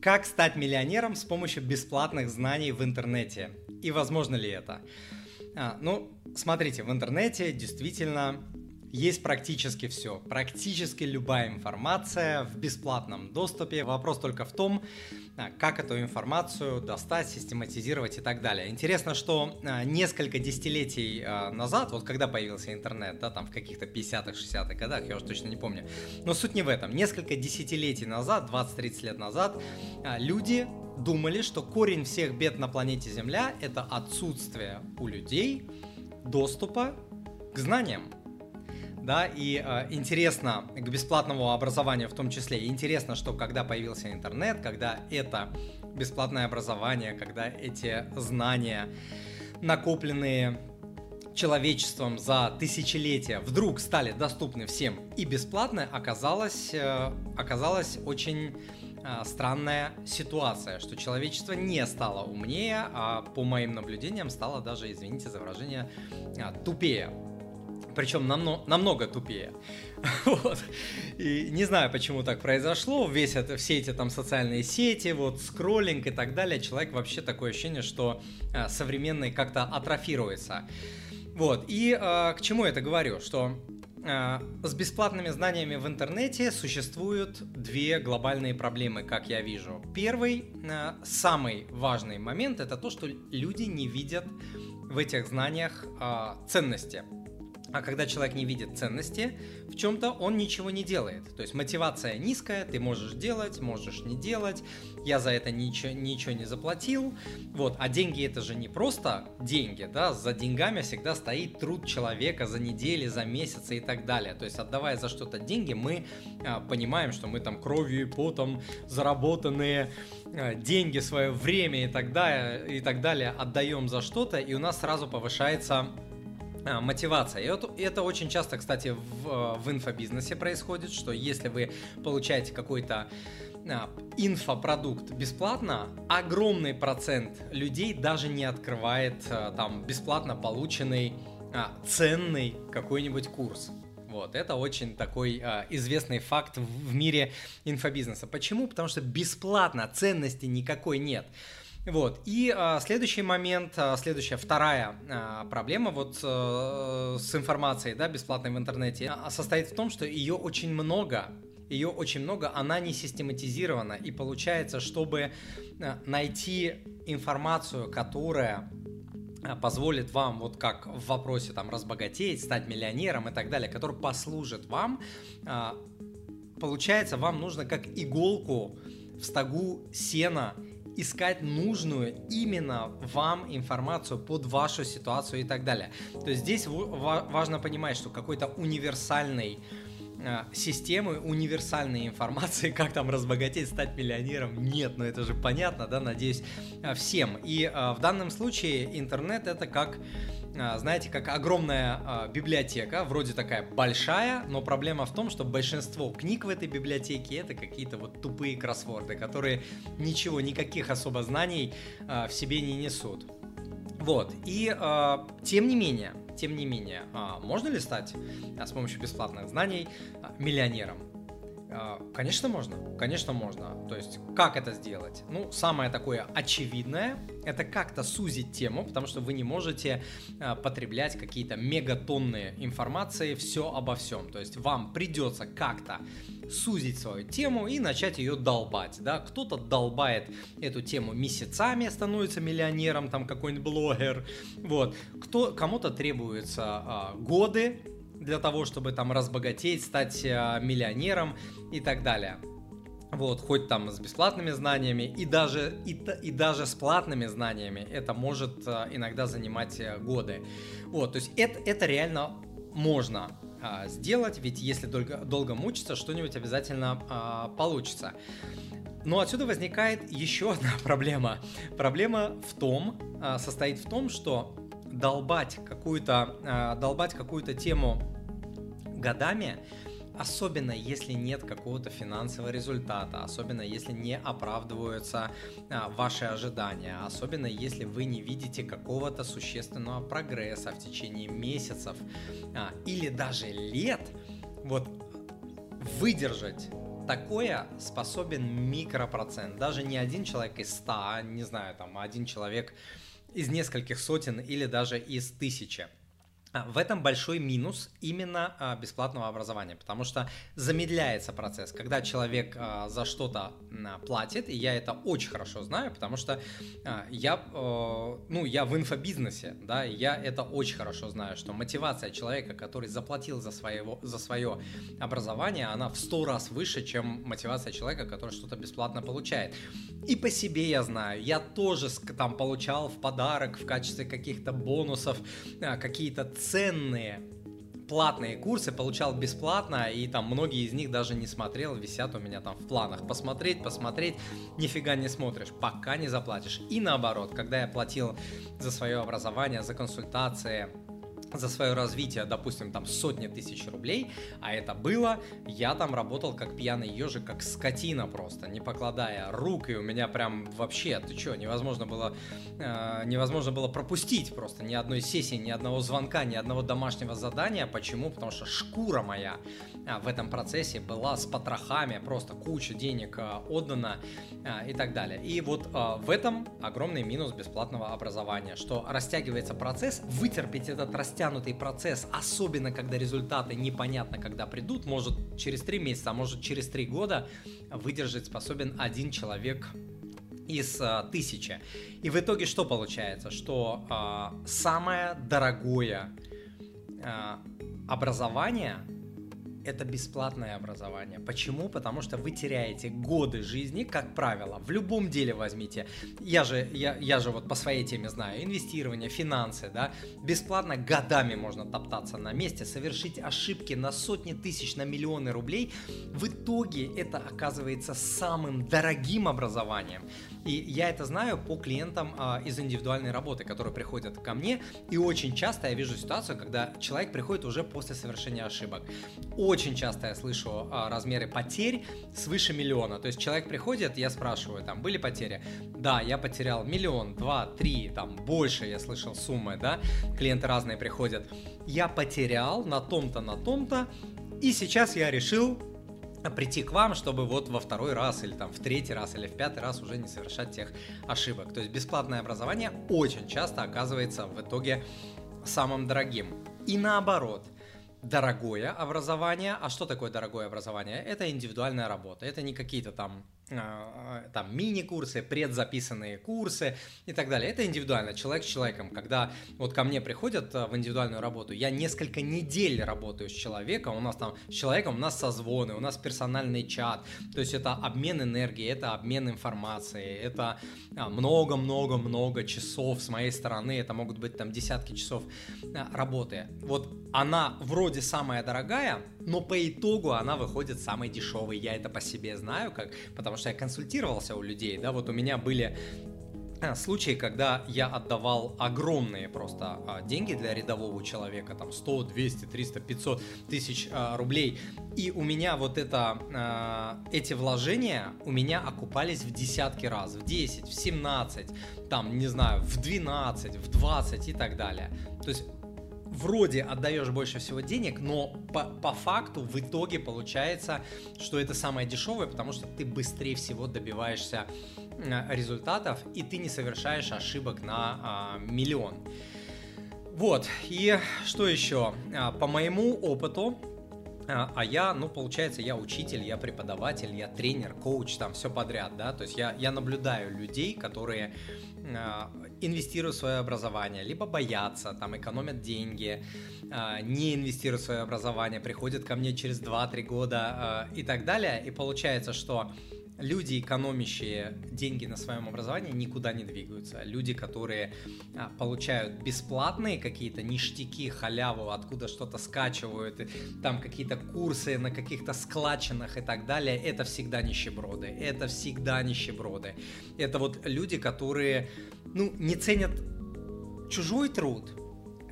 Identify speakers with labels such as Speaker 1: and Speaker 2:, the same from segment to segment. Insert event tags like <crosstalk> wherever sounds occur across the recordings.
Speaker 1: Как стать миллионером с помощью бесплатных знаний в интернете? И возможно ли это? А, ну, смотрите, в интернете действительно есть практически все. Практически любая информация в бесплатном доступе. Вопрос только в том, а, как эту информацию достать, систематизировать и так далее. Интересно, что а, несколько десятилетий а, назад, вот когда появился интернет, да, там в каких-то 50-х, 60-х годах, я уже точно не помню, но суть не в этом. Несколько десятилетий назад, 20-30 лет назад, люди думали, что корень всех бед на планете Земля – это отсутствие у людей доступа к знаниям да, и э, интересно к бесплатному образованию в том числе, интересно, что когда появился интернет, когда это бесплатное образование, когда эти знания, накопленные человечеством за тысячелетия, вдруг стали доступны всем и бесплатно, оказалась, э, оказалась очень э, странная ситуация, что человечество не стало умнее, а по моим наблюдениям стало даже, извините за выражение, э, тупее причем намного, намного тупее. <laughs> вот. И не знаю, почему так произошло, весь это, все эти там социальные сети, вот скроллинг и так далее, человек вообще такое ощущение, что а, современный как-то атрофируется. Вот, и а, к чему я это говорю, что а, с бесплатными знаниями в интернете существуют две глобальные проблемы, как я вижу. Первый, самый важный момент, это то, что люди не видят в этих знаниях ценности. А когда человек не видит ценности в чем-то, он ничего не делает. То есть мотивация низкая, ты можешь делать, можешь не делать, я за это ничего, ничего не заплатил. Вот, а деньги это же не просто деньги, да, за деньгами всегда стоит труд человека за недели, за месяцы и так далее. То есть отдавая за что-то деньги, мы а, понимаем, что мы там кровью и потом заработанные а, деньги, свое время и так далее, и так далее отдаем за что-то, и у нас сразу повышается а, мотивация. И вот это очень часто, кстати, в, в инфобизнесе происходит, что если вы получаете какой-то а, инфопродукт бесплатно, огромный процент людей даже не открывает а, там бесплатно полученный ценный какой-нибудь курс. Вот, это очень такой а, известный факт в, в мире инфобизнеса. Почему? Потому что бесплатно ценности никакой нет. Вот. И а, следующий момент, а, следующая вторая а, проблема вот а, с информацией, да, бесплатной в интернете, а, состоит в том, что ее очень много, ее очень много, она не систематизирована, и получается, чтобы найти информацию, которая позволит вам, вот как в вопросе там разбогатеть, стать миллионером и так далее, который послужит вам, получается, вам нужно как иголку в стогу сена искать нужную именно вам информацию под вашу ситуацию и так далее. То есть здесь важно понимать, что какой-то универсальный э, системы универсальной информации, <laughs> как там разбогатеть, стать миллионером, нет, но ну это же понятно, да, надеюсь, э, всем. И э, в данном случае интернет это как знаете, как огромная а, библиотека, вроде такая большая, но проблема в том, что большинство книг в этой библиотеке это какие-то вот тупые кроссворды, которые ничего, никаких особо знаний а, в себе не несут. Вот, и тем не менее, тем не менее, можно ли стать с помощью бесплатных знаний миллионером? А, конечно, можно. Конечно, можно. То есть, как это сделать? Ну, самое такое очевидное – это как-то сузить тему, потому что вы не можете а, потреблять какие-то мегатонны информации все обо всем. То есть, вам придется как-то сузить свою тему и начать ее долбать, да, кто-то долбает эту тему месяцами, становится миллионером, там какой-нибудь блогер, вот, кто, кому-то требуются а, годы, для того, чтобы там разбогатеть, стать э, миллионером и так далее. Вот, хоть там с бесплатными знаниями и даже, и, и даже с платными знаниями это может э, иногда занимать э, годы. Вот, то есть это, это реально можно а, сделать, ведь если долго, долго мучиться, что-нибудь обязательно а, получится. Но отсюда возникает еще <laughs> одна проблема. Проблема в том, а, состоит в том, что долбать какую-то, а, долбать какую-то тему годами, особенно если нет какого-то финансового результата, особенно если не оправдываются а, ваши ожидания, особенно если вы не видите какого-то существенного прогресса в течение месяцев а, или даже лет, вот выдержать такое способен микропроцент. Даже не один человек из ста, не знаю, там один человек из нескольких сотен или даже из тысячи. А, в этом большой минус именно а, бесплатного образования, потому что замедляется процесс, когда человек а, за что-то платит, и я это очень хорошо знаю, потому что я, ну, я в инфобизнесе, да, и я это очень хорошо знаю, что мотивация человека, который заплатил за, своего, за свое образование, она в сто раз выше, чем мотивация человека, который что-то бесплатно получает. И по себе я знаю, я тоже там получал в подарок в качестве каких-то бонусов какие-то ценные платные курсы получал бесплатно, и там многие из них даже не смотрел, висят у меня там в планах. Посмотреть, посмотреть, нифига не смотришь, пока не заплатишь. И наоборот, когда я платил за свое образование, за консультации, за свое развитие, допустим, там сотни тысяч рублей, а это было, я там работал как пьяный ежик, как скотина просто, не покладая рук, и у меня прям вообще, ты что, невозможно было, э, невозможно было пропустить просто ни одной сессии, ни одного звонка, ни одного домашнего задания. Почему? Потому что шкура моя э, в этом процессе была с потрохами, просто куча денег э, отдана э, и так далее. И вот э, в этом огромный минус бесплатного образования, что растягивается процесс, вытерпеть этот растягивание растянутый процесс, особенно когда результаты непонятно когда придут, может через три месяца, а может через три года выдержать способен один человек из а, тысячи. И в итоге что получается? Что а, самое дорогое а, образование это бесплатное образование. Почему? Потому что вы теряете годы жизни, как правило, в любом деле возьмите. Я же, я, я же вот по своей теме знаю, инвестирование, финансы, да, бесплатно годами можно топтаться на месте, совершить ошибки на сотни тысяч, на миллионы рублей. В итоге это оказывается самым дорогим образованием. И я это знаю по клиентам а, из индивидуальной работы, которые приходят ко мне. И очень часто я вижу ситуацию, когда человек приходит уже после совершения ошибок. Очень часто я слышу а, размеры потерь свыше миллиона. То есть человек приходит, я спрашиваю, там были потери? Да, я потерял миллион, два, три, там больше я слышал суммы, да. Клиенты разные приходят. Я потерял на том-то, на том-то, и сейчас я решил прийти к вам, чтобы вот во второй раз или там в третий раз или в пятый раз уже не совершать тех ошибок. То есть бесплатное образование очень часто оказывается в итоге самым дорогим. И наоборот – дорогое образование. А что такое дорогое образование? Это индивидуальная работа. Это не какие-то там там мини-курсы, предзаписанные курсы и так далее. Это индивидуально, человек с человеком. Когда вот ко мне приходят а, в индивидуальную работу, я несколько недель работаю с человеком, у нас там с человеком у нас созвоны, у нас персональный чат, то есть это обмен энергией, это обмен информацией, это много-много-много часов с моей стороны, это могут быть там десятки часов работы. Вот она вроде самая дорогая, но по итогу она выходит самой дешевой. Я это по себе знаю, как, потому что я консультировался у людей, да, вот у меня были а, случаи, когда я отдавал огромные просто а, деньги для рядового человека, там 100, 200, 300, 500 тысяч а, рублей, и у меня вот это, эти вложения у меня окупались в десятки раз, в 10, в 17, там, не знаю, в 12, в 20 и так далее. То есть вроде отдаешь больше всего денег, но по, по факту в итоге получается, что это самое дешевое, потому что ты быстрее всего добиваешься результатов, и ты не совершаешь ошибок на а, миллион. Вот, и что еще? А, по моему опыту, а, а я, ну, получается, я учитель, я преподаватель, я тренер, коуч, там все подряд, да, то есть я, я наблюдаю людей, которые а, инвестируют в свое образование, либо боятся, там, экономят деньги, а, не инвестируют в свое образование, приходят ко мне через 2-3 года и так далее, и получается, что люди, экономящие деньги на своем образовании, никуда не двигаются. Люди, которые а, получают бесплатные какие-то ништяки, халяву, откуда что-то скачивают, там какие-то курсы на каких-то складчинах и так далее, это всегда нищеброды. Это всегда нищеброды. Это вот люди, которые, ну, не ценят чужой труд,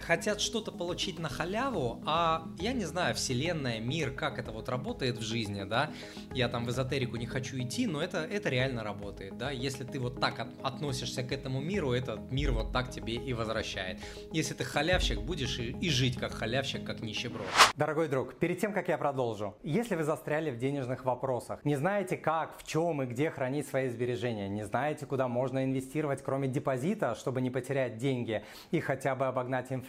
Speaker 1: хотят что-то получить на халяву, а я не знаю, вселенная, мир, как это вот работает в жизни, да, я там в эзотерику не хочу идти, но это, это реально работает, да, если ты вот так от, относишься к этому миру, этот мир вот так тебе и возвращает. Если ты халявщик, будешь и, и жить как халявщик, как нищеброд.
Speaker 2: Дорогой друг, перед тем, как я продолжу, если вы застряли в денежных вопросах, не знаете как, в чем и где хранить свои сбережения, не знаете, куда можно инвестировать, кроме депозита, чтобы не потерять деньги и хотя бы обогнать инфляцию,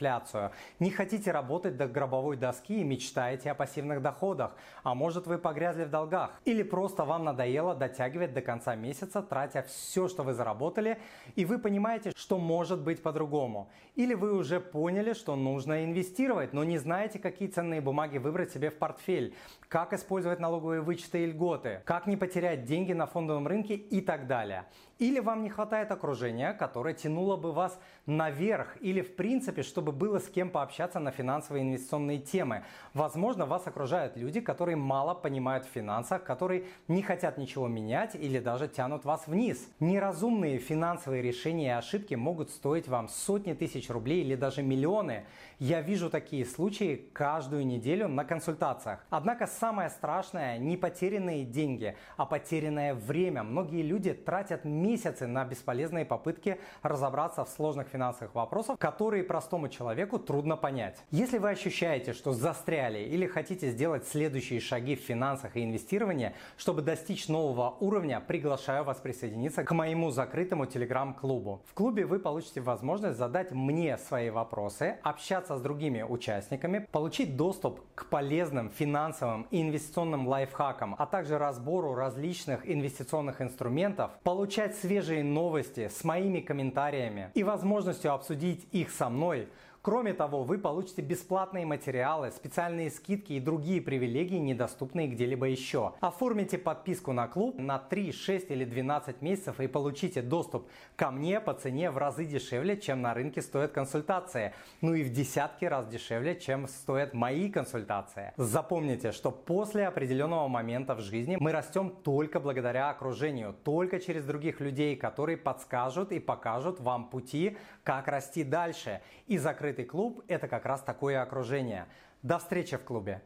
Speaker 2: не хотите работать до гробовой доски и мечтаете о пассивных доходах, а может вы погрязли в долгах, или просто вам надоело дотягивать до конца месяца, тратя все, что вы заработали, и вы понимаете, что может быть по-другому, или вы уже поняли, что нужно инвестировать, но не знаете, какие ценные бумаги выбрать себе в портфель, как использовать налоговые вычеты и льготы, как не потерять деньги на фондовом рынке и так далее. Или вам не хватает окружения, которое тянуло бы вас наверх, или в принципе, чтобы было с кем пообщаться на финансовые инвестиционные темы. Возможно, вас окружают люди, которые мало понимают в финансах, которые не хотят ничего менять или даже тянут вас вниз. Неразумные финансовые решения и ошибки могут стоить вам сотни тысяч рублей или даже миллионы. Я вижу такие случаи каждую неделю на консультациях. Однако самое страшное не потерянные деньги, а потерянное время. Многие люди тратят месяцы на бесполезные попытки разобраться в сложных финансовых вопросах, которые простому человеку трудно понять. Если вы ощущаете, что застряли или хотите сделать следующие шаги в финансах и инвестировании, чтобы достичь нового уровня, приглашаю вас присоединиться к моему закрытому телеграм-клубу. В клубе вы получите возможность задать мне свои вопросы, общаться с другими участниками, получить доступ к полезным финансовым и инвестиционным лайфхакам, а также разбору различных инвестиционных инструментов, получать свежие новости с моими комментариями и возможностью обсудить их со мной – Кроме того, вы получите бесплатные материалы, специальные скидки и другие привилегии, недоступные где-либо еще. Оформите подписку на клуб на 3, 6 или 12 месяцев и получите доступ ко мне по цене в разы дешевле, чем на рынке стоят консультации. Ну и в десятки раз дешевле, чем стоят мои консультации. Запомните, что после определенного момента в жизни мы растем только благодаря окружению, только через других людей, которые подскажут и покажут вам пути, как расти дальше. И закрытый клуб – это как раз такое окружение. До встречи в клубе!